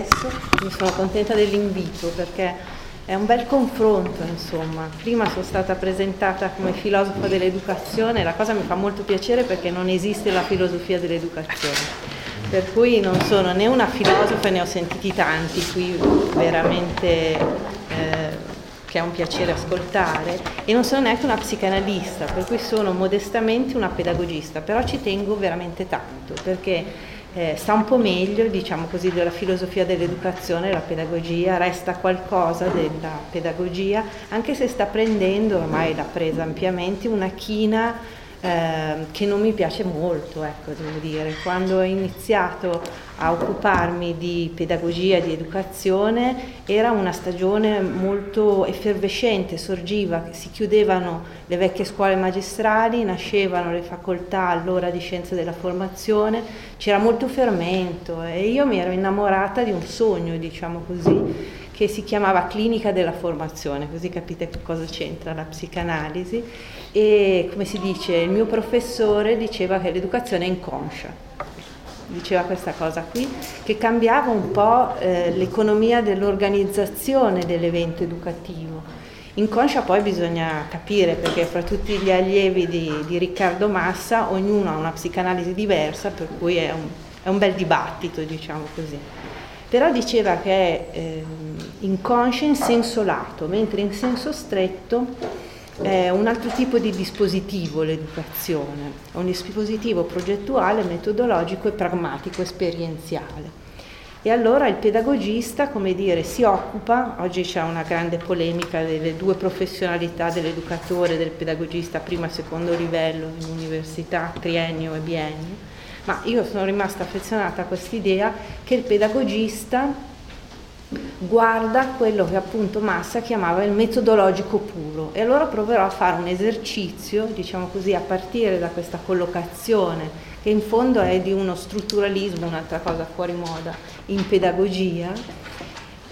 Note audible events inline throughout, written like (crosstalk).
adesso, mi sono contenta dell'invito perché è un bel confronto, insomma. Prima sono stata presentata come filosofa dell'educazione, la cosa mi fa molto piacere perché non esiste la filosofia dell'educazione. Per cui non sono né una filosofa, ne ho sentiti tanti qui veramente eh, che è un piacere ascoltare e non sono neanche una psicanalista, per cui sono modestamente una pedagogista, però ci tengo veramente tanto perché eh, sta un po' meglio, diciamo così, della filosofia dell'educazione, la pedagogia, resta qualcosa della pedagogia, anche se sta prendendo, ormai l'ha presa ampiamente, una china eh, che non mi piace molto, ecco, devo dire. Quando ho iniziato a occuparmi di pedagogia, di educazione, era una stagione molto effervescente, sorgiva, si chiudevano le vecchie scuole magistrali, nascevano le facoltà allora di scienze della formazione, c'era molto fermento e io mi ero innamorata di un sogno, diciamo così, che si chiamava clinica della formazione, così capite cosa c'entra la psicanalisi. E come si dice, il mio professore diceva che l'educazione è inconscia, diceva questa cosa qui, che cambiava un po' eh, l'economia dell'organizzazione dell'evento educativo. Inconscia poi bisogna capire perché fra tutti gli allievi di, di Riccardo Massa ognuno ha una psicanalisi diversa, per cui è un, è un bel dibattito, diciamo così però diceva che è eh, inconscia in senso lato, mentre in senso stretto è un altro tipo di dispositivo l'educazione, è un dispositivo progettuale, metodologico e pragmatico, esperienziale. E allora il pedagogista, come dire, si occupa, oggi c'è una grande polemica delle due professionalità dell'educatore e del pedagogista primo e secondo livello in università, triennio e biennio, ma io sono rimasta affezionata a quest'idea che il pedagogista guarda quello che appunto Massa chiamava il metodologico puro. E allora proverò a fare un esercizio, diciamo così, a partire da questa collocazione che in fondo è di uno strutturalismo, un'altra cosa fuori moda, in pedagogia,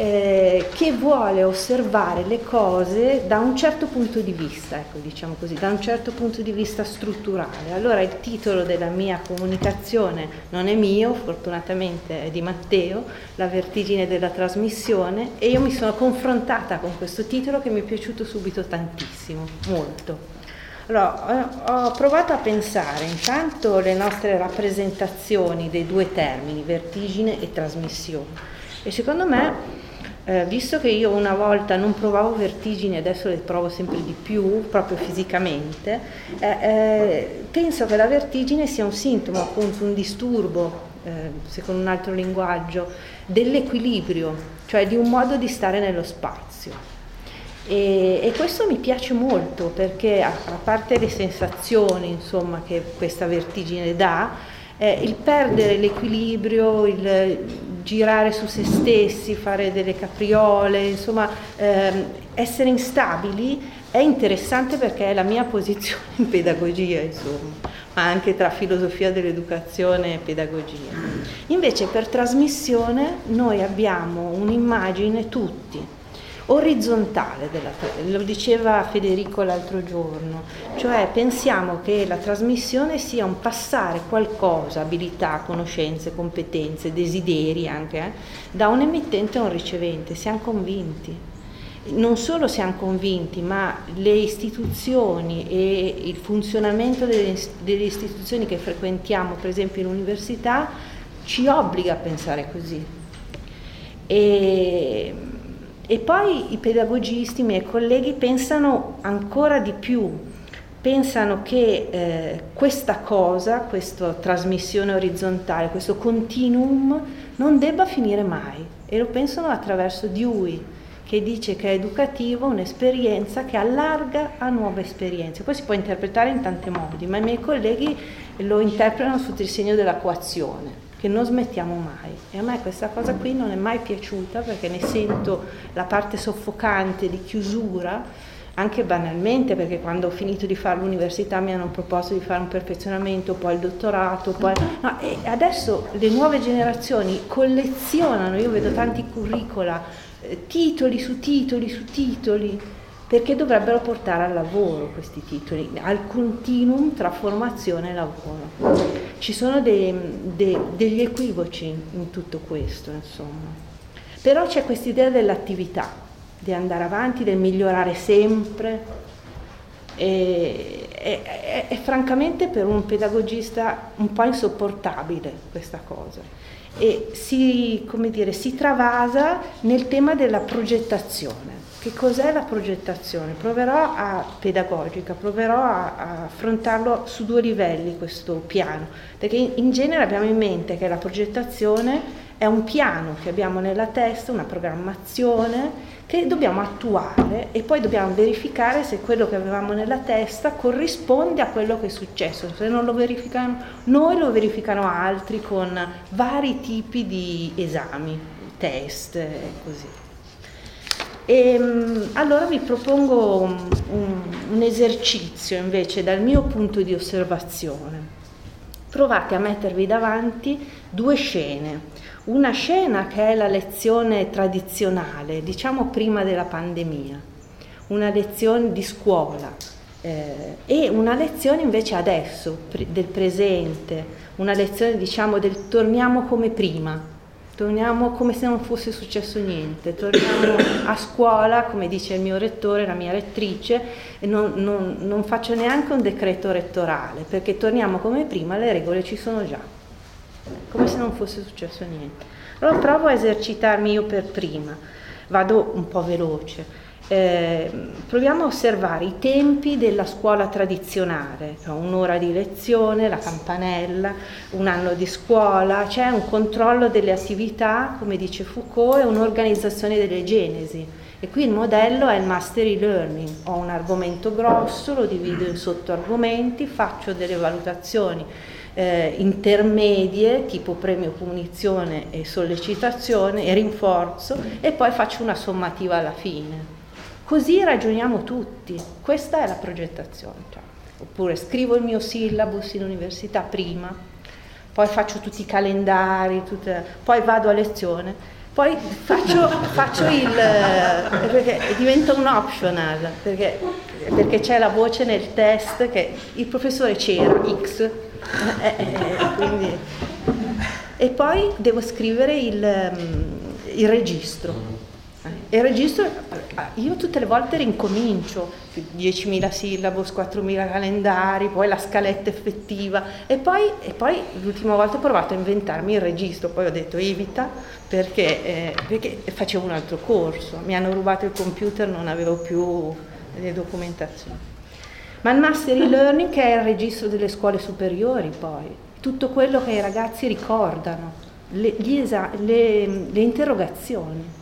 eh, che vuole osservare le cose da un certo punto di vista, ecco, diciamo così, da un certo punto di vista strutturale. Allora il titolo della mia comunicazione non è mio, fortunatamente è di Matteo, La vertigine della trasmissione, e io mi sono confrontata con questo titolo che mi è piaciuto subito tantissimo, molto. Allora, ho provato a pensare intanto le nostre rappresentazioni dei due termini, vertigine e trasmissione. E secondo me eh, visto che io una volta non provavo vertigini, adesso le provo sempre di più, proprio fisicamente, eh, eh, penso che la vertigine sia un sintomo, appunto un disturbo, eh, secondo un altro linguaggio, dell'equilibrio, cioè di un modo di stare nello spazio. E, e, questo mi piace molto perché a, a parte le sensazioni insomma, che questa vertigine dà, eh, il perdere l'equilibrio, il girare su se stessi, fare delle capriole, insomma ehm, essere instabili è interessante perché è la mia posizione in pedagogia, insomma, ma anche tra filosofia dell'educazione e pedagogia. Invece per trasmissione noi abbiamo un'immagine tutti orizzontale della lo diceva Federico l'altro giorno, cioè pensiamo che la trasmissione sia un passare qualcosa, abilità, conoscenze, competenze, desideri anche, eh, da un emittente a un ricevente, siamo convinti. Non solo siamo convinti, ma le istituzioni e il funzionamento delle, delle istituzioni che frequentiamo, per esempio in università, ci obbliga a pensare così. E e poi i pedagogisti, i miei colleghi, pensano ancora di più, pensano che eh, questa cosa, questa trasmissione orizzontale, questo continuum non debba finire mai. E lo pensano attraverso Dewey che dice che è educativo un'esperienza che allarga a nuove esperienze. Poi si può interpretare in tanti modi, ma i miei colleghi lo interpretano sotto il segno della coazione che non smettiamo mai. E a me questa cosa qui non è mai piaciuta perché ne sento la parte soffocante di chiusura, anche banalmente perché quando ho finito di fare l'università mi hanno proposto di fare un perfezionamento, poi il dottorato, poi... No, adesso le nuove generazioni collezionano, io vedo tanti curricula, eh, titoli su titoli su titoli, perché dovrebbero portare al lavoro questi titoli, al continuum tra formazione e lavoro. Ci sono dei, dei, degli equivoci in tutto questo, insomma. Però c'è questa idea dell'attività, di andare avanti, del migliorare sempre. E, e, e, e francamente per un pedagogista un po' insopportabile questa cosa. E si, dire, si travasa nel tema della progettazione. Che cos'è la progettazione? Proverò a pedagogica, proverò a, a, affrontarlo su due livelli questo piano, perché in, in genere abbiamo in mente che la progettazione è un piano che abbiamo nella testa, una programmazione che dobbiamo attuare e poi dobbiamo verificare se quello che avevamo nella testa corrisponde a quello che è successo. Se non lo verificano noi, lo verificano altri con vari tipi di esami, test e così. E, ehm, allora vi propongo un, un, esercizio invece dal mio punto di osservazione. Provate a mettervi davanti due scene. Una scena che è la lezione tradizionale, diciamo prima della pandemia, una lezione di scuola eh, e una lezione invece adesso, pre- del presente, una lezione diciamo del torniamo come prima, torniamo come se non fosse successo niente, torniamo a scuola, come dice il mio rettore, la mia rettrice, non, non, non faccio neanche un decreto rettorale, perché torniamo come prima, le regole ci sono già, come se non fosse successo niente. Allora provo a esercitarmi io per prima, vado un po' veloce. Eh, proviamo a osservare i tempi della scuola tradizionale, cioè un'ora di lezione, la campanella, un anno di scuola, c'è un controllo delle attività, come dice Foucault, e un'organizzazione delle genesi. E qui il modello è il mastery learning, ho un argomento grosso, lo divido in sottoargomenti, faccio delle valutazioni eh, intermedie, tipo premio, punizione e sollecitazione e rinforzo, e poi faccio una sommativa alla fine. Così ragioniamo tutti, questa è la progettazione. Cioè, oppure scrivo il mio syllabus in università prima, poi faccio tutti i calendari, tutte, poi vado a lezione, poi faccio, (laughs) faccio il... perché diventa un optional, perché, perché, c'è la voce nel test che il professore c'era, X, eh, eh, quindi, e poi devo scrivere il, il registro e il registro, io tutte le volte rincomincio, 10.000 syllabus, 4.000 calendari, poi la scaletta effettiva e poi, e poi, l'ultima volta ho provato a inventarmi il registro, poi ho detto evita perché, eh, perché facevo un altro corso, mi hanno rubato il computer, non avevo più le documentazioni. Ma il Master e-Learning (laughs) che è il registro delle scuole superiori poi, tutto quello che i ragazzi ricordano, le, esa- le, le interrogazioni.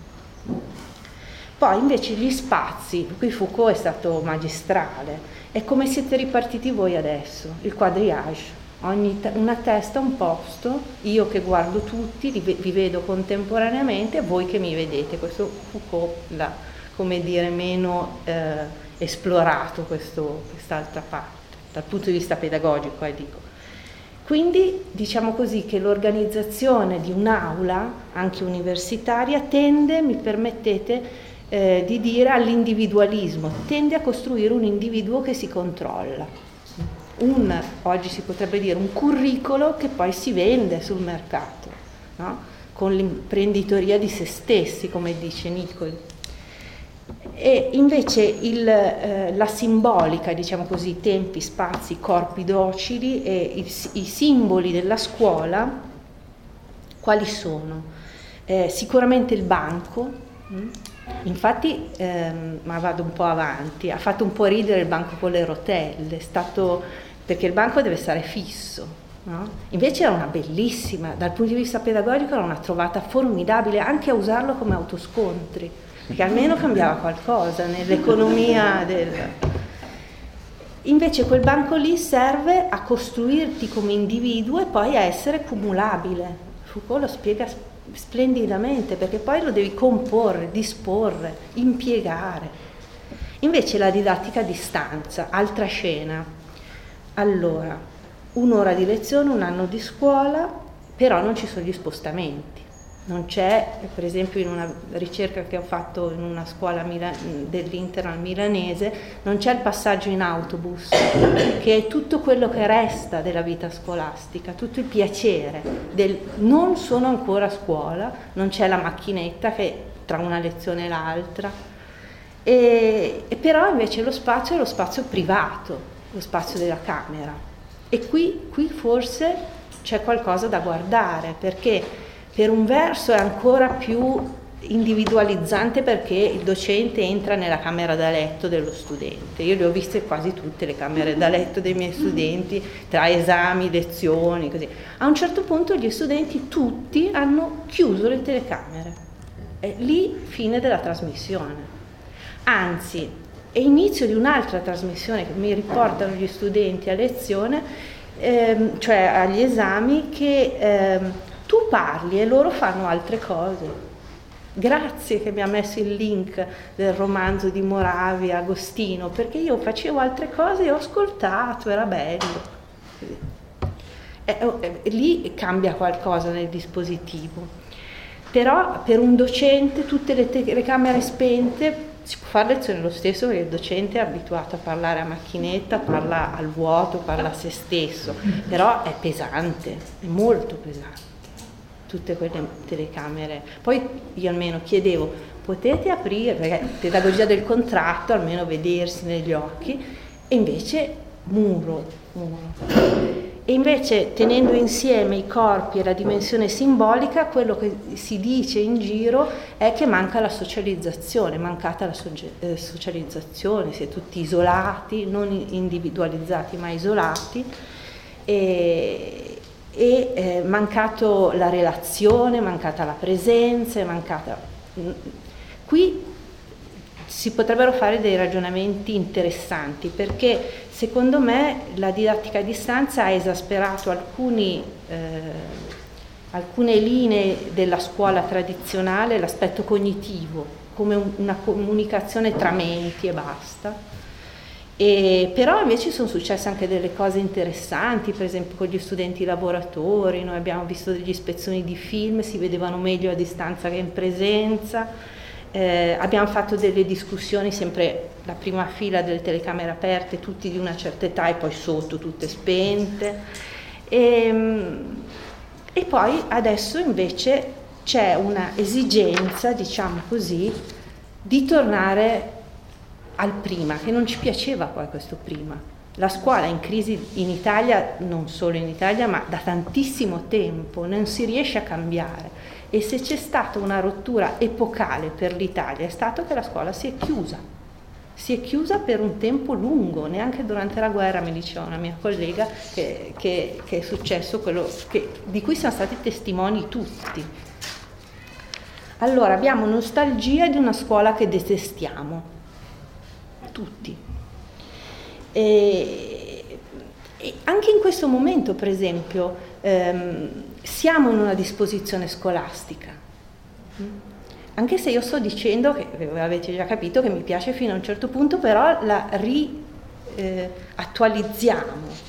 Poi invece gli spazi, qui Foucault è stato magistrale, è come siete ripartiti voi adesso, il quadriage. Ogni te- una testa, un posto, io che guardo tutti, vi vedo contemporaneamente voi che mi vedete. Questo Foucault l'ha, come dire, meno eh, esplorato questo, quest'altra parte, dal punto di vista pedagogico, eh, dico. Quindi diciamo così che l'organizzazione di un'aula, anche universitaria, tende, mi permettete, eh, di dire all'individualismo, tende a costruire un individuo che si controlla. Un, oggi si potrebbe dire un curriculum che poi si vende sul mercato, no? con l'imprenditoria di se stessi, come dice Nicoli. E invece il, eh, la simbolica, diciamo così, tempi, spazi, corpi docili e i, i simboli della scuola, quali sono? Eh, sicuramente il banco? Mm? Infatti, ehm, ma vado un po' avanti, ha fatto un po' ridere il banco con le rotelle, stato, perché il banco deve stare fisso. No? Invece era una bellissima, dal punto di vista pedagogico era una trovata formidabile anche a usarlo come autoscontri, perché almeno cambiava qualcosa nell'economia del... Invece quel banco lì serve a costruirti come individuo e poi a essere cumulabile. Foucault lo spiega splendidamente perché poi lo devi comporre, disporre, impiegare. Invece la didattica a distanza, altra scena. Allora, un'ora di lezione, un anno di scuola, però non ci sono gli spostamenti. Non c'è, per esempio in una ricerca che ho fatto in una scuola Mila- dell'Interno milanese, non c'è il passaggio in autobus, che è tutto quello che resta della vita scolastica, tutto il piacere del non sono ancora a scuola, non c'è la macchinetta che tra una lezione e l'altra, e, e però invece lo spazio è lo spazio privato, lo spazio della camera. E qui, qui forse c'è qualcosa da guardare, perché per un verso è ancora più individualizzante perché il docente entra nella camera da letto dello studente. Io le ho viste quasi tutte le camere da letto dei miei studenti, tra esami, lezioni, così. A un certo punto gli studenti tutti hanno chiuso le telecamere. È lì fine della trasmissione. Anzi, è inizio di un'altra trasmissione che mi riportano gli studenti a lezione, ehm, cioè agli esami, che ehm, tu parli e loro fanno altre cose. Grazie che mi ha messo il link del romanzo di Moravi, Agostino, perché io facevo altre cose e ho ascoltato, era bello. E, e, e, lì cambia qualcosa nel dispositivo. Però per un docente tutte le telecamere spente si può fare lezione lo stesso perché il docente è abituato a parlare a macchinetta, parla al vuoto, parla a se stesso, però è pesante, è molto pesante tutte quelle telecamere. Poi io almeno chiedevo, potete aprire, perché pedagogia del contratto, almeno vedersi negli occhi, e invece muro, muro. E invece tenendo insieme i corpi e la dimensione simbolica, quello che si dice in giro è che manca la socializzazione, mancata la eh, socializzazione, si è tutti isolati, non individualizzati ma isolati. E, e eh, mancato la relazione, mancata la presenza, mancata... Qui si potrebbero fare dei ragionamenti interessanti perché secondo me la didattica a distanza ha esasperato alcuni, eh, alcune linee della scuola tradizionale, l'aspetto cognitivo, come un, una comunicazione tra menti e basta e, però invece sono successe anche delle cose interessanti, per esempio con gli studenti lavoratori, noi abbiamo visto delle ispezioni di film, si vedevano meglio a distanza che in presenza, eh, abbiamo fatto delle discussioni sempre la prima fila delle telecamere aperte, tutti di una certa età e poi sotto tutte spente. E, ehm, e poi adesso invece c'è una esigenza, diciamo così, di tornare al prima, che non ci piaceva poi questo prima. La scuola è in crisi in Italia, non solo in Italia, ma da tantissimo tempo, non si riesce a cambiare. E se c'è stata una rottura epocale per l'Italia è stato che la scuola si è chiusa. Si è chiusa per un tempo lungo, neanche durante la guerra mi diceva una mia collega che, che, che è successo quello che, di cui siamo stati testimoni tutti. Allora abbiamo nostalgia di una scuola che detestiamo, tutti. E, e anche in questo momento, per esempio, ehm, siamo in una disposizione scolastica. Anche se io sto dicendo, che avete già capito, che mi piace fino a un certo punto, però la riattualizziamo. Eh,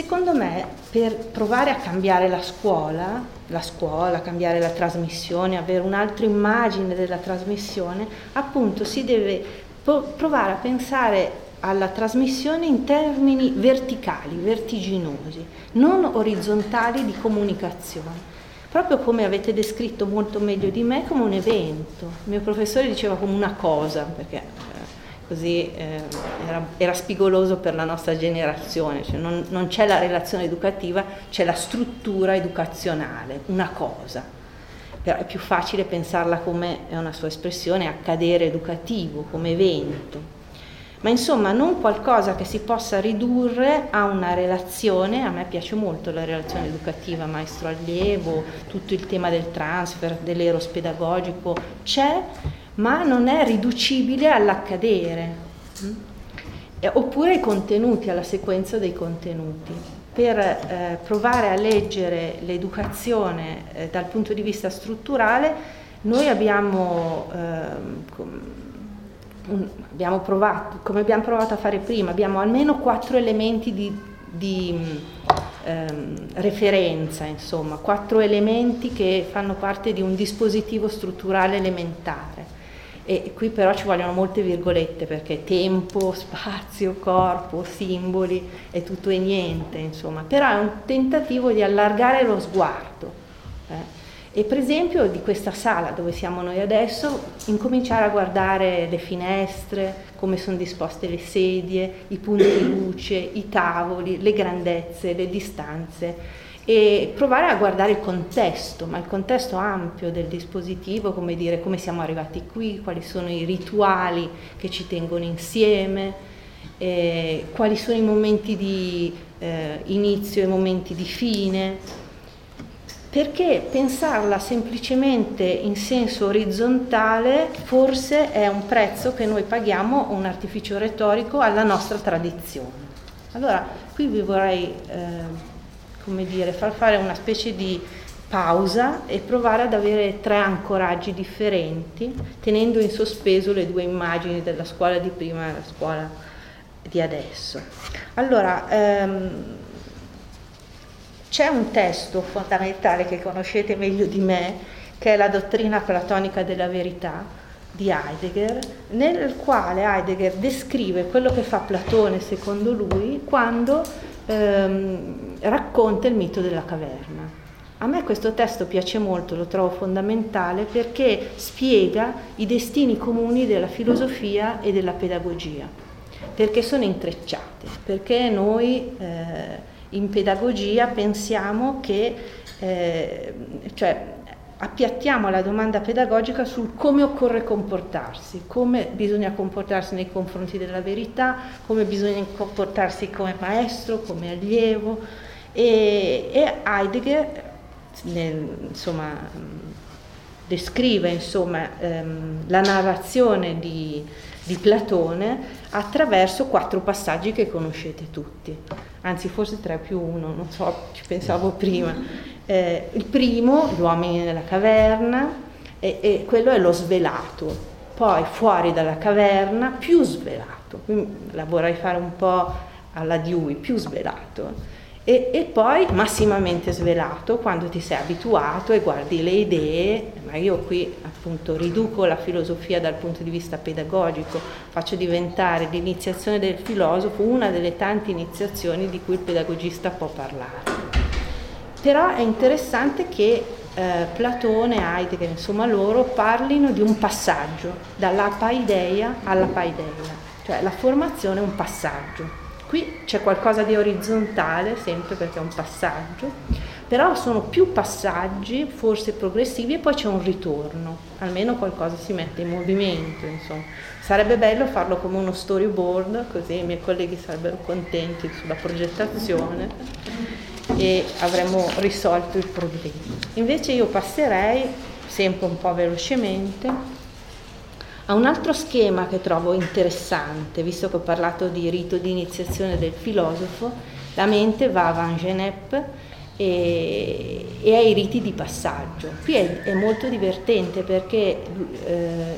Secondo me, per provare a cambiare la scuola, la scuola, cambiare la trasmissione, avere un'altra immagine della trasmissione, appunto si deve provare a pensare alla trasmissione in termini verticali, vertiginosi, non orizzontali di comunicazione. Proprio come avete descritto molto meglio di me come un evento. Il mio professore diceva come una cosa, perché così eh, era, era, spigoloso per la nostra generazione, cioè non, non c'è la relazione educativa, c'è la struttura educazionale, una cosa. Però è più facile pensarla come, è una sua espressione, accadere educativo, come evento. Ma insomma non qualcosa che si possa ridurre a una relazione, a me piace molto la relazione educativa maestro-allievo, tutto il tema del transfer, dell'eros pedagogico, c'è, ma non è riducibile all'accadere, mm? oppure ai contenuti, alla sequenza dei contenuti. Per eh, provare a leggere l'educazione eh, dal punto di vista strutturale, noi abbiamo, eh, un, abbiamo provato, come abbiamo provato a fare prima, abbiamo almeno quattro elementi di di ehm, referenza, insomma, quattro elementi che fanno parte di un dispositivo strutturale elementare. E qui però ci vogliono molte virgolette perché tempo, (laughs) spazio, corpo, simboli è tutto e niente, insomma, però è un tentativo di allargare lo sguardo. Eh? E per esempio di questa sala dove siamo noi adesso, incominciare a guardare le finestre, come sono disposte le sedie, i punti luce, i tavoli, le grandezze, le distanze e provare a guardare il contesto, ma il contesto ampio del dispositivo, come dire come siamo arrivati qui, quali sono i rituali che ci tengono insieme, eh, quali sono i momenti di eh, inizio e i momenti di fine perché pensarla semplicemente in senso orizzontale forse è un prezzo che noi paghiamo, un artificio retorico alla nostra tradizione. Allora, qui vi vorrei, eh, come dire, far fare una specie di pausa e provare ad avere tre ancoraggi differenti, tenendo in sospeso le due immagini della scuola di prima e la scuola di adesso. Allora, ehm, c'è un testo fondamentale che conoscete meglio di me, che è la dottrina platonica della verità di Heidegger, nel quale Heidegger descrive quello che fa Platone secondo lui quando ehm, racconta il mito della caverna. A me questo testo piace molto, lo trovo fondamentale perché spiega i destini comuni della filosofia e della pedagogia, perché sono intrecciati, perché noi eh, in pedagogia pensiamo che eh, cioè, appiattiamo la domanda pedagogica sul come occorre comportarsi, come bisogna comportarsi nei confronti della verità, come bisogna comportarsi come maestro, come allievo. E, e Heidegger nel, insomma, descrive insomma, ehm, la narrazione di, di Platone attraverso quattro passaggi che conoscete tutti, anzi forse tre più uno, non so, ci pensavo prima. Eh, il primo, gli uomini nella caverna, e, e quello è lo svelato, poi fuori dalla caverna più svelato, quindi la vorrei fare un po' alla Dewey, più svelato e, e, poi massimamente svelato quando ti sei abituato e guardi le idee, ma io qui appunto riduco la filosofia dal punto di vista pedagogico, faccio diventare l'iniziazione del filosofo una delle tante iniziazioni di cui il pedagogista può parlare. Però è interessante che eh, Platone, Heidegger, insomma loro parlino di un passaggio dalla paideia alla paideia, cioè la formazione è un passaggio. Qui c'è qualcosa di orizzontale, sempre perché è un passaggio, però sono più passaggi, forse progressivi, e poi c'è un ritorno, almeno qualcosa si mette in movimento. Insomma. Sarebbe bello farlo come uno storyboard, così i miei colleghi sarebbero contenti sulla progettazione e avremmo risolto il problema. Invece io passerei, sempre un po' velocemente, a un altro schema che trovo interessante, visto che ho parlato di rito di iniziazione del filosofo, la mente va a Van Genep e, e ai riti di passaggio. Qui è, è molto divertente perché eh,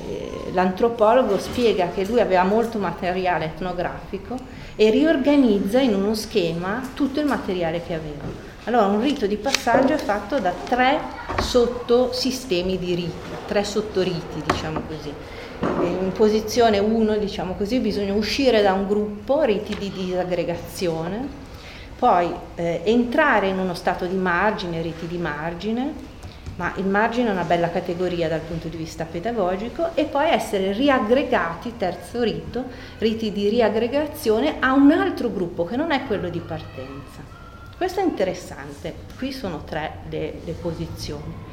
l'antropologo spiega che lui aveva molto materiale etnografico e riorganizza in uno schema tutto il materiale che aveva. Allora un rito di passaggio è fatto da tre sottosistemi di riti, tre sottoriti diciamo così in posizione 1, diciamo così, bisogna uscire da un gruppo, riti di disaggregazione, poi eh, entrare in uno stato di margine, riti di margine, ma il margine è una bella categoria dal punto di vista pedagogico, e poi essere riaggregati, terzo rito, riti di riaggregazione a un altro gruppo che non è quello di partenza. Questo è interessante, qui sono tre le, le posizioni.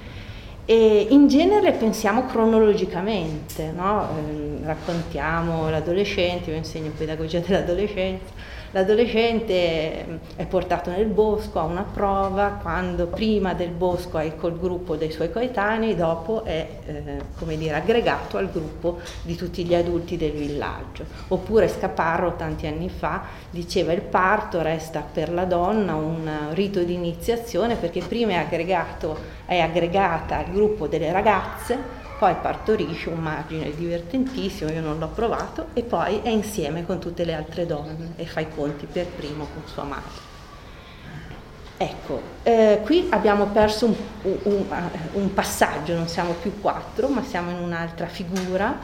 E in genere pensiamo cronologicamente, no? eh, raccontiamo l'adolescente, io insegno pedagogia dell'adolescenza, L'adolescente mm, è portato nel bosco a una prova, quando prima del bosco è col gruppo dei suoi coetanei, dopo è eh, dire, aggregato al gruppo di tutti gli adulti del villaggio. Oppure Scaparro tanti anni fa diceva il parto resta per la donna un rito di iniziazione perché prima è, aggregato, è aggregata al gruppo delle ragazze poi partorisce un margine divertentissimo, io non l'ho provato, e poi è insieme con tutte le altre donne e fa i conti per primo con sua madre. Ecco, eh, qui abbiamo perso un, un, un, passaggio, non siamo più quattro, ma siamo in un'altra figura,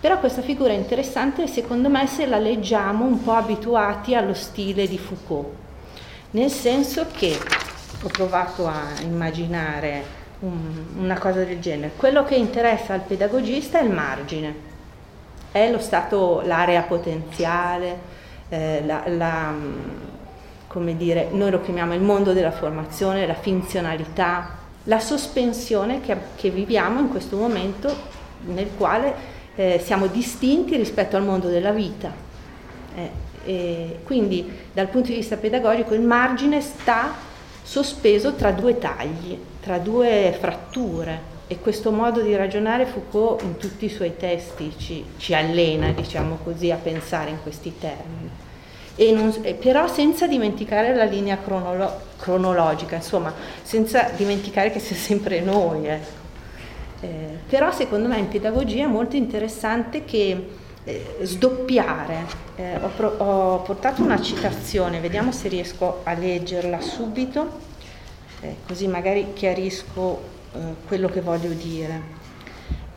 però questa figura è interessante secondo me se la leggiamo un po' abituati allo stile di Foucault, nel senso che ho provato a immaginare un, una cosa del genere, quello che interessa al pedagogista è il margine, è lo stato, l'area potenziale, eh, la, la come dire, noi lo chiamiamo il mondo della formazione, la finzionalità, la sospensione che, che viviamo in questo momento nel quale eh, siamo distinti rispetto al mondo della vita. Eh, quindi dal punto di vista pedagogico il margine sta sospeso tra due tagli, tra due fratture e questo modo di ragionare Foucault in tutti i suoi testi ci, ci allena, diciamo così, a pensare in questi termini non, però senza dimenticare la linea cronolo, cronologica, insomma, senza dimenticare che siamo sempre noi. Ecco. Eh, però secondo me in pedagogia è molto interessante che eh, sdoppiare, eh, ho, pro, ho, portato una citazione, vediamo se riesco a leggerla subito, eh, così magari chiarisco eh, quello che voglio dire.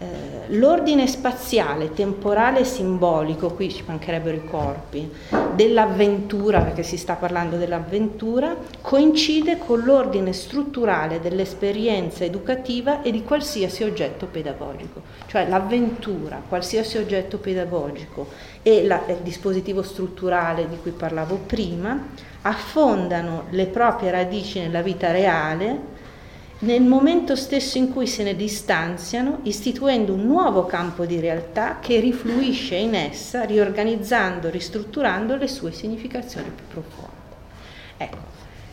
Eh, l'ordine spaziale, temporale e simbolico, qui ci mancherebbero i corpi, dell'avventura, perché si sta parlando dell'avventura, coincide con l'ordine strutturale dell'esperienza educativa e di qualsiasi oggetto pedagogico. Cioè l'avventura, qualsiasi oggetto pedagogico e la, il dispositivo strutturale di cui parlavo prima affondano le proprie radici nella vita reale nel momento stesso in cui se ne distanziano, istituendo un nuovo campo di realtà che rifluisce in essa, riorganizzando, ristrutturando le sue significazioni più profonde. Ecco,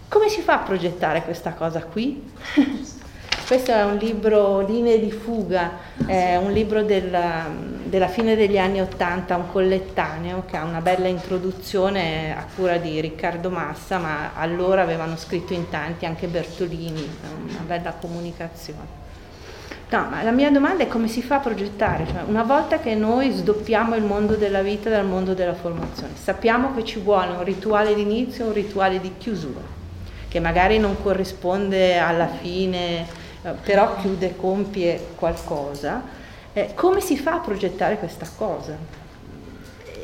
come si fa a progettare questa cosa qui? (laughs) Questo è un libro, Linee di fuga, è un libro della, della fine degli anni Ottanta, un collettaneo che ha una bella introduzione a cura di Riccardo Massa, ma allora avevano scritto in tanti anche Bertolini, una bella comunicazione. No, ma la mia domanda è come si fa a progettare? Cioè, una volta che noi sdoppiamo il mondo della vita dal mondo della formazione, sappiamo che ci vuole un rituale di inizio e un rituale di chiusura, che magari non corrisponde alla fine eh, però chiude, compie qualcosa, eh, come si fa a progettare questa cosa?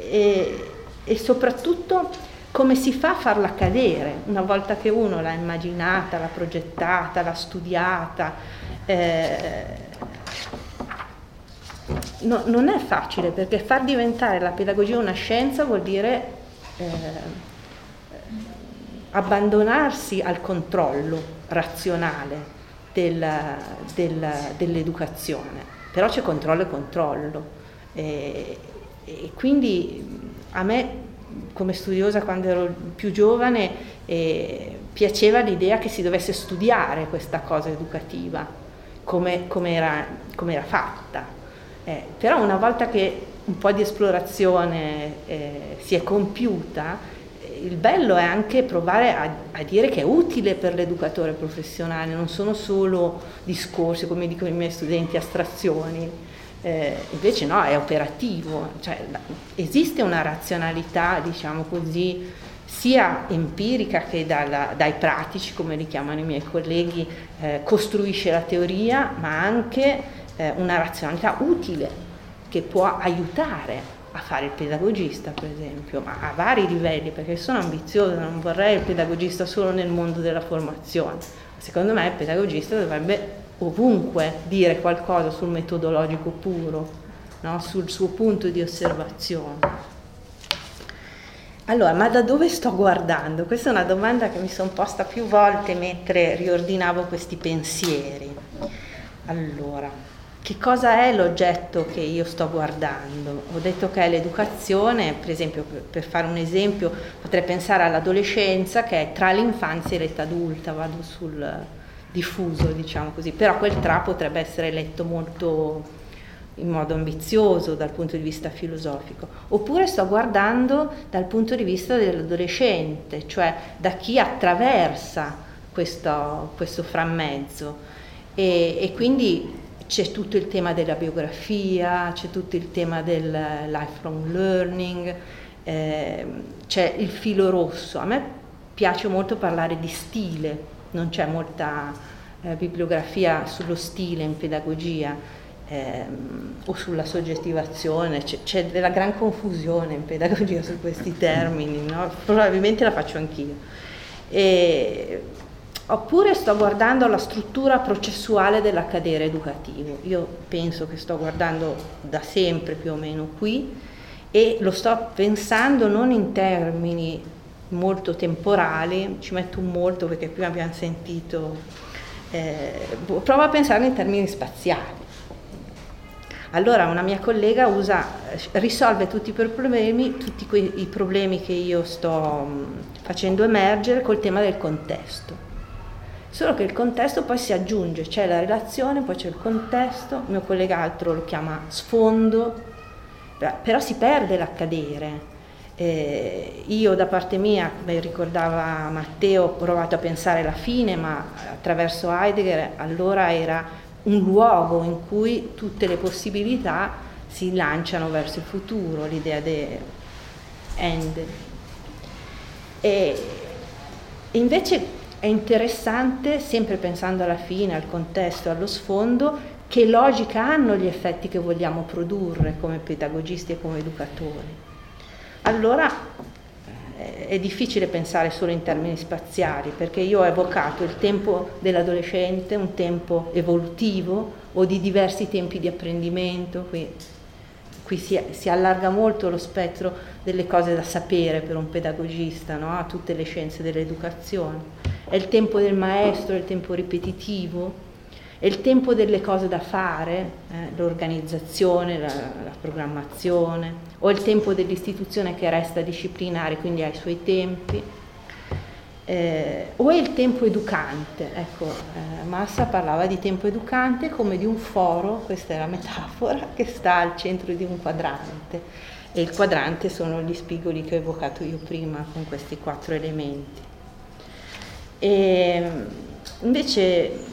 E, e, soprattutto come si fa a farla cadere una volta che uno l'ha immaginata, l'ha progettata, l'ha studiata. Eh, no, non è facile perché far diventare la pedagogia una scienza vuol dire eh, abbandonarsi al controllo razionale del, del, dell'educazione, però c'è controllo e controllo. E, e, quindi a me come studiosa quando ero più giovane eh, piaceva l'idea che si dovesse studiare questa cosa educativa, come, come, era, come era, fatta. Eh, però una volta che un po' di esplorazione eh, si è compiuta, il bello è anche provare a, a, dire che è utile per l'educatore professionale, non sono solo discorsi, come dicono i miei studenti, astrazioni, eh, invece no, è operativo, cioè, esiste una razionalità, diciamo così, sia empirica che dalla, dai pratici, come li chiamano i miei colleghi, eh, costruisce la teoria, ma anche eh, una razionalità utile che può aiutare a fare il pedagogista, per esempio, ma a vari livelli, perché sono ambiziosa, non vorrei il pedagogista solo nel mondo della formazione. Secondo me il pedagogista dovrebbe ovunque dire qualcosa sul metodologico puro, no? sul suo punto di osservazione. Allora, ma da dove sto guardando? Questa è una domanda che mi sono posta più volte mentre riordinavo questi pensieri. Allora, che cosa è l'oggetto che io sto guardando? Ho detto che è l'educazione, per esempio, per fare un esempio, potrei pensare all'adolescenza che è tra l'infanzia e l'età adulta, vado sul diffuso, diciamo così, però quel tra potrebbe essere letto molto in modo ambizioso dal punto di vista filosofico, oppure sto guardando dal punto di vista dell'adolescente, cioè da chi attraversa questo, questo frammezzo. E, e quindi c'è tutto il tema della biografia, c'è tutto il tema del lifelong learning, eh, c'è il filo rosso. A me piace molto parlare di stile, non c'è molta eh, bibliografia sullo stile in pedagogia ehm, o sulla soggettivazione, c'è, c'è, della gran confusione in pedagogia su questi termini, no? probabilmente la faccio anch'io. E, oppure sto guardando la struttura processuale dell'accadere educativo, io penso che sto guardando da sempre più o meno qui e lo sto pensando non in termini molto temporali, ci metto un molto perché prima abbiamo sentito, eh, provo a pensare in termini spaziali. Allora una mia collega usa, risolve tutti i problemi, tutti i problemi che io sto mm, facendo emergere col tema del contesto. Solo che il contesto poi si aggiunge, c'è la relazione, poi c'è il contesto, il mio collega altro lo chiama sfondo, però si perde l'accadere. Eh, io da parte mia, come ricordava Matteo, ho provato a pensare la fine, ma attraverso Heidegger allora era un luogo in cui tutte le possibilità si lanciano verso il futuro, l'idea di end. E invece è interessante, sempre pensando alla fine, al contesto, allo sfondo, che logica hanno gli effetti che vogliamo produrre come pedagogisti e come educatori. Allora eh, è difficile pensare solo in termini spaziali, perché io ho evocato il tempo dell'adolescente, un tempo evolutivo o di diversi tempi di apprendimento, qui, qui si, si, allarga molto lo spettro delle cose da sapere per un pedagogista, no? a tutte le scienze dell'educazione. È il tempo del maestro, è il tempo ripetitivo, è il tempo delle cose da fare, eh, l'organizzazione, la, la, programmazione, o il tempo dell'istituzione che resta disciplinare, quindi ha i suoi tempi, eh, o è il tempo educante. Ecco, eh, Massa parlava di tempo educante come di un foro, questa è la metafora, (laughs) che sta al centro di un quadrante. E il quadrante sono gli spigoli che ho evocato io prima con questi quattro elementi. E invece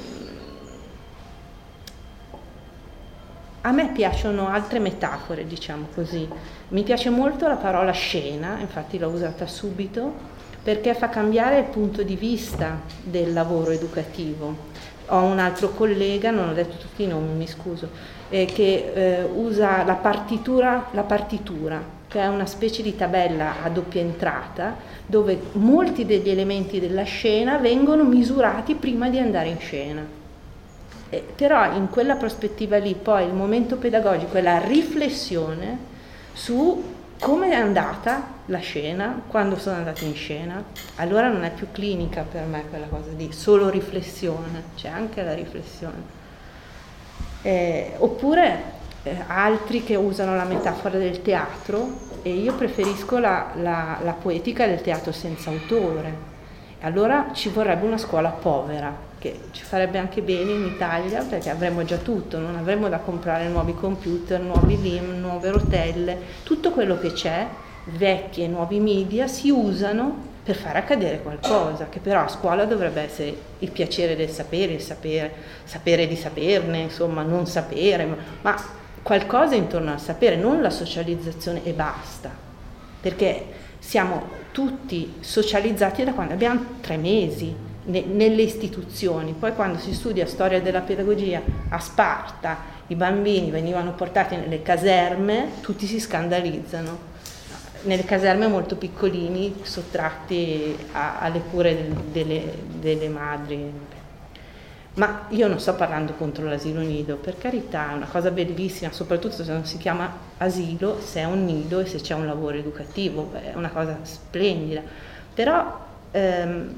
A me piacciono altre metafore, diciamo così. Mi piace molto la parola scena, infatti l'ho usata subito, perché fa cambiare il punto di vista del lavoro educativo. Ho un altro collega, non ho detto tutti i nomi, mi scuso, eh, che eh, usa la partitura, la partitura, che è una specie di tabella a doppia entrata, dove molti degli elementi della scena vengono misurati prima di andare in scena. Eh, però in quella prospettiva lì poi il momento pedagogico è la riflessione su come è andata la scena, quando sono andata in scena, allora non è più clinica per me quella cosa di solo riflessione, c'è anche la riflessione. Eh, oppure eh, altri che usano la metafora del teatro e io preferisco la, la, la poetica del teatro senza autore. Allora ci vorrebbe una scuola povera, che ci farebbe anche bene in Italia perché avremmo già tutto, non avremmo da comprare nuovi computer, nuovi LIM, nuove rotelle, tutto quello che c'è, vecchi e nuovi media, si usano per far accadere qualcosa, che però a scuola dovrebbe essere il piacere del sapere, il sapere, sapere di saperne, insomma, non sapere, ma, ma qualcosa intorno al sapere, non la socializzazione e basta, perché siamo tutti socializzati da quando abbiamo tre mesi, nelle istituzioni. Poi quando si studia storia della pedagogia a Sparta i bambini venivano portati nelle caserme, tutti si scandalizzano. Nelle caserme molto piccolini, sottratti a, alle cure del, delle, delle madri. Ma io non sto parlando contro l'asilo nido, per carità, è una cosa bellissima, soprattutto se non si chiama asilo, se è un nido e se c'è un lavoro educativo, è una cosa splendida. Però ehm,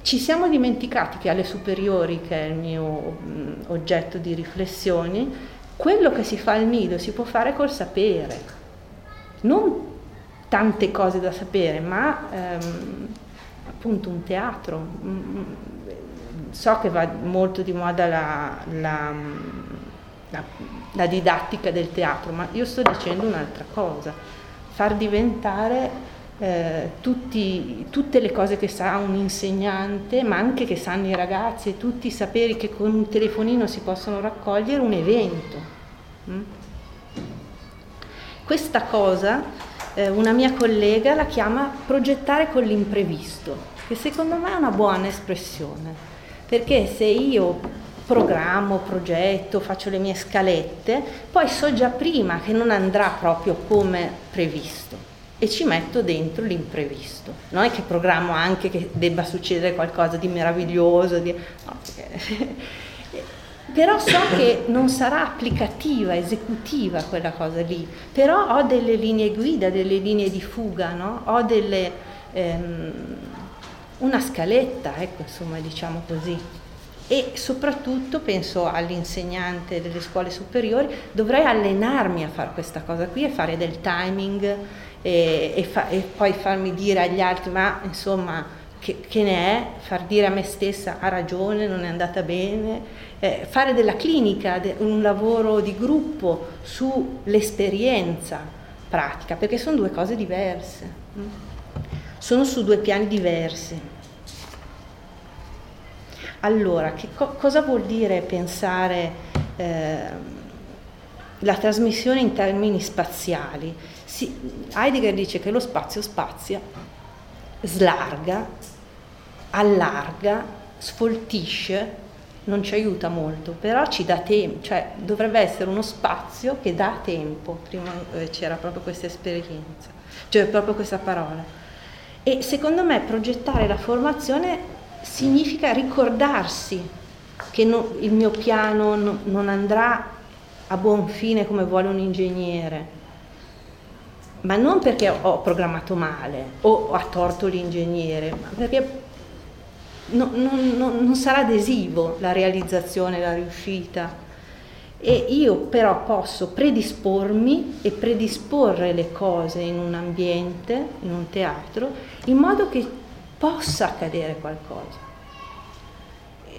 ci siamo dimenticati che alle superiori, che è il mio mh, oggetto di riflessioni, quello che si fa al nido si può fare col sapere, non tante cose da sapere, ma ehm, appunto un teatro. So che va molto di moda la, la, la, la didattica del teatro, ma io sto dicendo un'altra cosa, far diventare eh, tutti, tutte le cose che sa un insegnante, ma anche che sanno i ragazzi, tutti i saperi che con un telefonino si possono raccogliere, un evento. Mm? Questa cosa eh, una mia collega la chiama progettare con l'imprevisto, che secondo me è una buona espressione, perché se io programmo, progetto, faccio le mie scalette, poi so già prima che non andrà proprio come previsto e ci metto dentro l'imprevisto. Non è che programmo anche che debba succedere qualcosa di meraviglioso, di... No, perché... (laughs) però so che non sarà applicativa, esecutiva quella cosa lì, però ho delle linee guida, delle linee di fuga, no? ho delle, ehm, una scaletta, ecco insomma diciamo così. E soprattutto penso all'insegnante delle scuole superiori, dovrei allenarmi a fare questa cosa qui e fare del timing e, e, fa, e poi farmi dire agli altri, ma insomma che, che, ne è, far dire a me stessa ha ragione, non è andata bene, eh, fare della clinica de, un lavoro di gruppo sull'esperienza pratica, perché sono due cose diverse, mm? Sono su due piani diversi. Allora, co- cosa vuol dire pensare eh, la trasmissione in termini spaziali? Si, Heidegger dice che lo spazio spazia, slarga, allarga, sfoltisce, non ci aiuta molto, però ci dà tempo, cioè dovrebbe essere uno spazio che dà tempo, prima eh, c'era proprio questa esperienza, cioè proprio questa parola. E secondo me progettare la formazione significa ricordarsi che no, il mio piano no, non andrà a buon fine come vuole un ingegnere, ma non perché ho programmato male o ha torto l'ingegnere, ma perché non, non sarà adesivo la realizzazione, la riuscita. E io però posso predispormi e predisporre le cose in un ambiente, in un teatro, in modo che possa accadere qualcosa.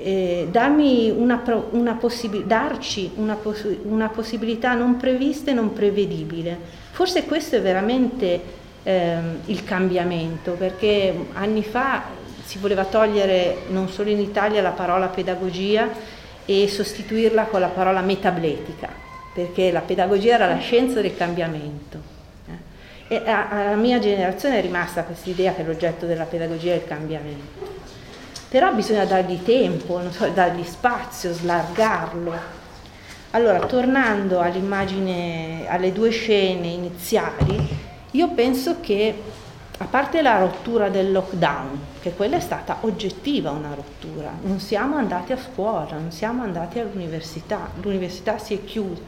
Eh, una, una possib- darci una, poss- una possibilità non prevista e non prevedibile Forse questo è veramente eh, il cambiamento, perché anni fa si voleva togliere non solo in Italia la parola pedagogia e sostituirla con la parola metabletica, perché la pedagogia era la scienza del cambiamento. Eh. E alla mia generazione è rimasta questa idea che l'oggetto della pedagogia è il cambiamento. Però bisogna dargli tempo, so, dargli spazio, slargarlo, allora, tornando all'immagine, alle due scene iniziali, io penso che, a parte la rottura del lockdown, che quella è stata oggettiva una rottura, non siamo andati a scuola, non siamo andati all'università, l'università si è chiusa.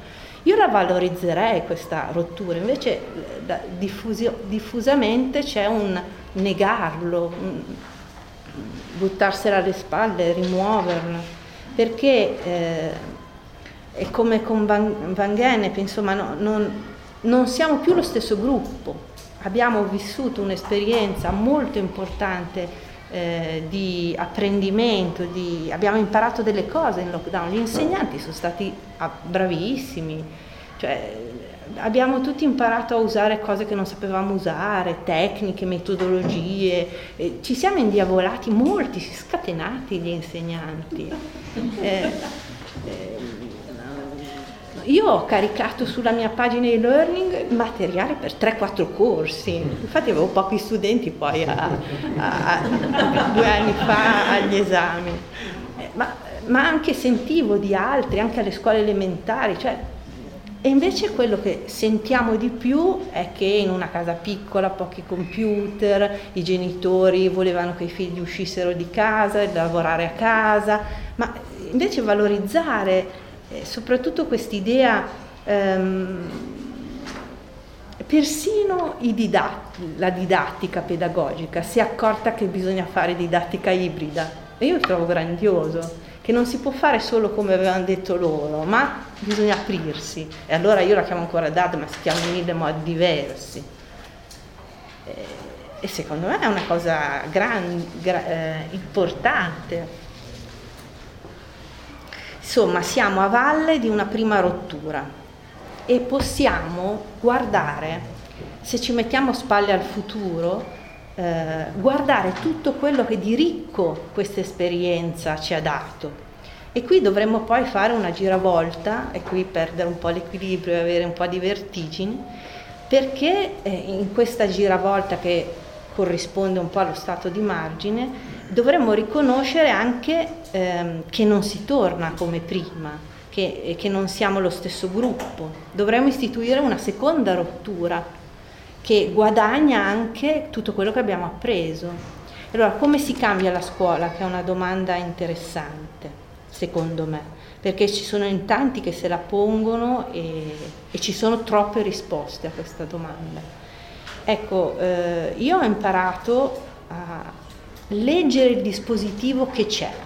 Io la valorizzerei questa rottura, invece diffusio, diffusamente c'è un negarlo, un buttarsela alle spalle, rimuoverla, perché eh, e come con Van, Van Gennep, insomma, no, non, non siamo più lo stesso gruppo, abbiamo vissuto un'esperienza molto importante eh, di apprendimento, di, abbiamo imparato delle cose in lockdown, gli insegnanti sono stati ah, bravissimi, cioè, abbiamo tutti imparato a usare cose che non sapevamo usare, tecniche, metodologie, eh, ci siamo indiavolati molti, scatenati gli insegnanti. Eh, eh, io ho caricato sulla mia pagina e-learning materiale per 3-4 corsi, infatti avevo pochi studenti poi a, a, a, due anni fa agli esami, eh, ma, ma, anche sentivo di altri, anche alle scuole elementari, cioè, e invece quello che sentiamo di più è che in una casa piccola, pochi computer, i genitori volevano che i figli uscissero di casa, lavorare a casa, ma invece valorizzare eh, soprattutto quest'idea, ehm, persino didat- la didattica pedagogica si è accorta che bisogna fare didattica ibrida e io trovo grandioso, che non si può fare solo come avevano detto loro, ma bisogna aprirsi. E allora io la chiamo ancora DAD, ma si chiama in mille modi diversi. Eh, e secondo me è una cosa gran, gra- eh, importante. Insomma, siamo a valle di una prima rottura e possiamo guardare, se ci mettiamo spalle al futuro, eh, guardare tutto quello che di ricco questa esperienza ci ha dato. E qui dovremmo poi fare una giravolta, e qui perdere un po' l'equilibrio e avere un po' di vertigini, perché eh, in questa giravolta che corrisponde un po' allo stato di margine, dovremmo riconoscere anche ehm, che non si torna come prima, che, che non siamo lo stesso gruppo. Dovremmo istituire una seconda rottura che guadagna anche tutto quello che abbiamo appreso. Allora, come si cambia la scuola? Che è una domanda interessante, secondo me, perché ci sono in tanti che se la pongono e, e ci sono troppe risposte a questa domanda. Ecco, eh, io ho imparato a leggere il dispositivo che c'è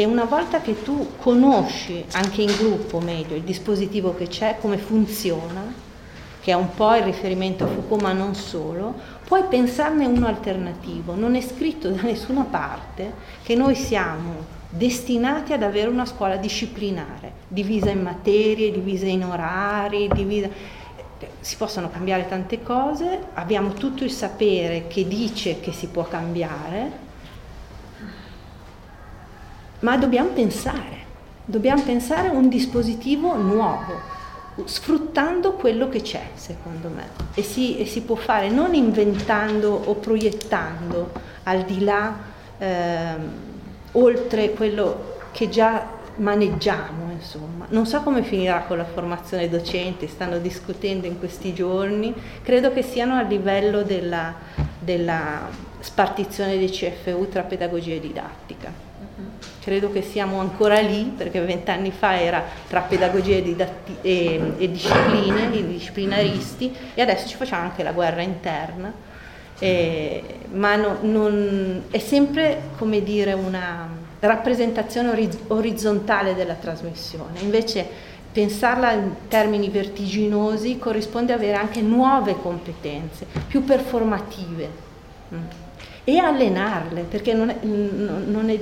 e una volta che tu conosci anche in gruppo meglio il dispositivo che c'è, come funziona, che è un po' il riferimento a Foucault ma non solo, puoi pensarne uno alternativo. Non è scritto da nessuna parte che noi siamo destinati ad avere una scuola disciplinare, divisa in materie, divisa in orari, divisa... si possono cambiare tante cose, abbiamo tutto il sapere che dice che si può cambiare, ma dobbiamo pensare, dobbiamo pensare a un dispositivo nuovo sfruttando quello che c'è, secondo me, e si, e si, può fare non inventando o proiettando al di là, eh, oltre quello che già maneggiamo, insomma. Non so come finirà con la formazione docente, stanno discutendo in questi giorni, credo che siano a livello della, della spartizione dei CFU tra pedagogia e didattica credo che siamo ancora lì perché vent'anni fa era tra pedagogia e, didatti- e, e discipline, i disciplinaristi e adesso ci facciamo anche la guerra interna, eh, ma no, non, è sempre come dire una rappresentazione oriz- orizzontale della trasmissione, invece pensarla in termini vertiginosi corrisponde avere anche nuove competenze, più performative. Mm. E allenarle, perché non è, non è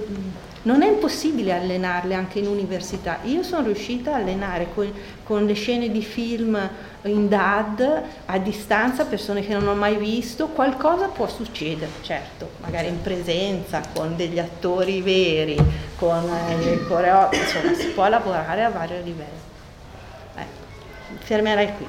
non è impossibile allenarle anche in università. Io sono riuscita a allenare con, con, le scene di film in DAD a distanza persone che non ho mai visto. Qualcosa può succedere, certo, magari in presenza, con degli attori veri, con eh, il coreografi, insomma si può lavorare a vari livelli. Ecco, fermerei qui.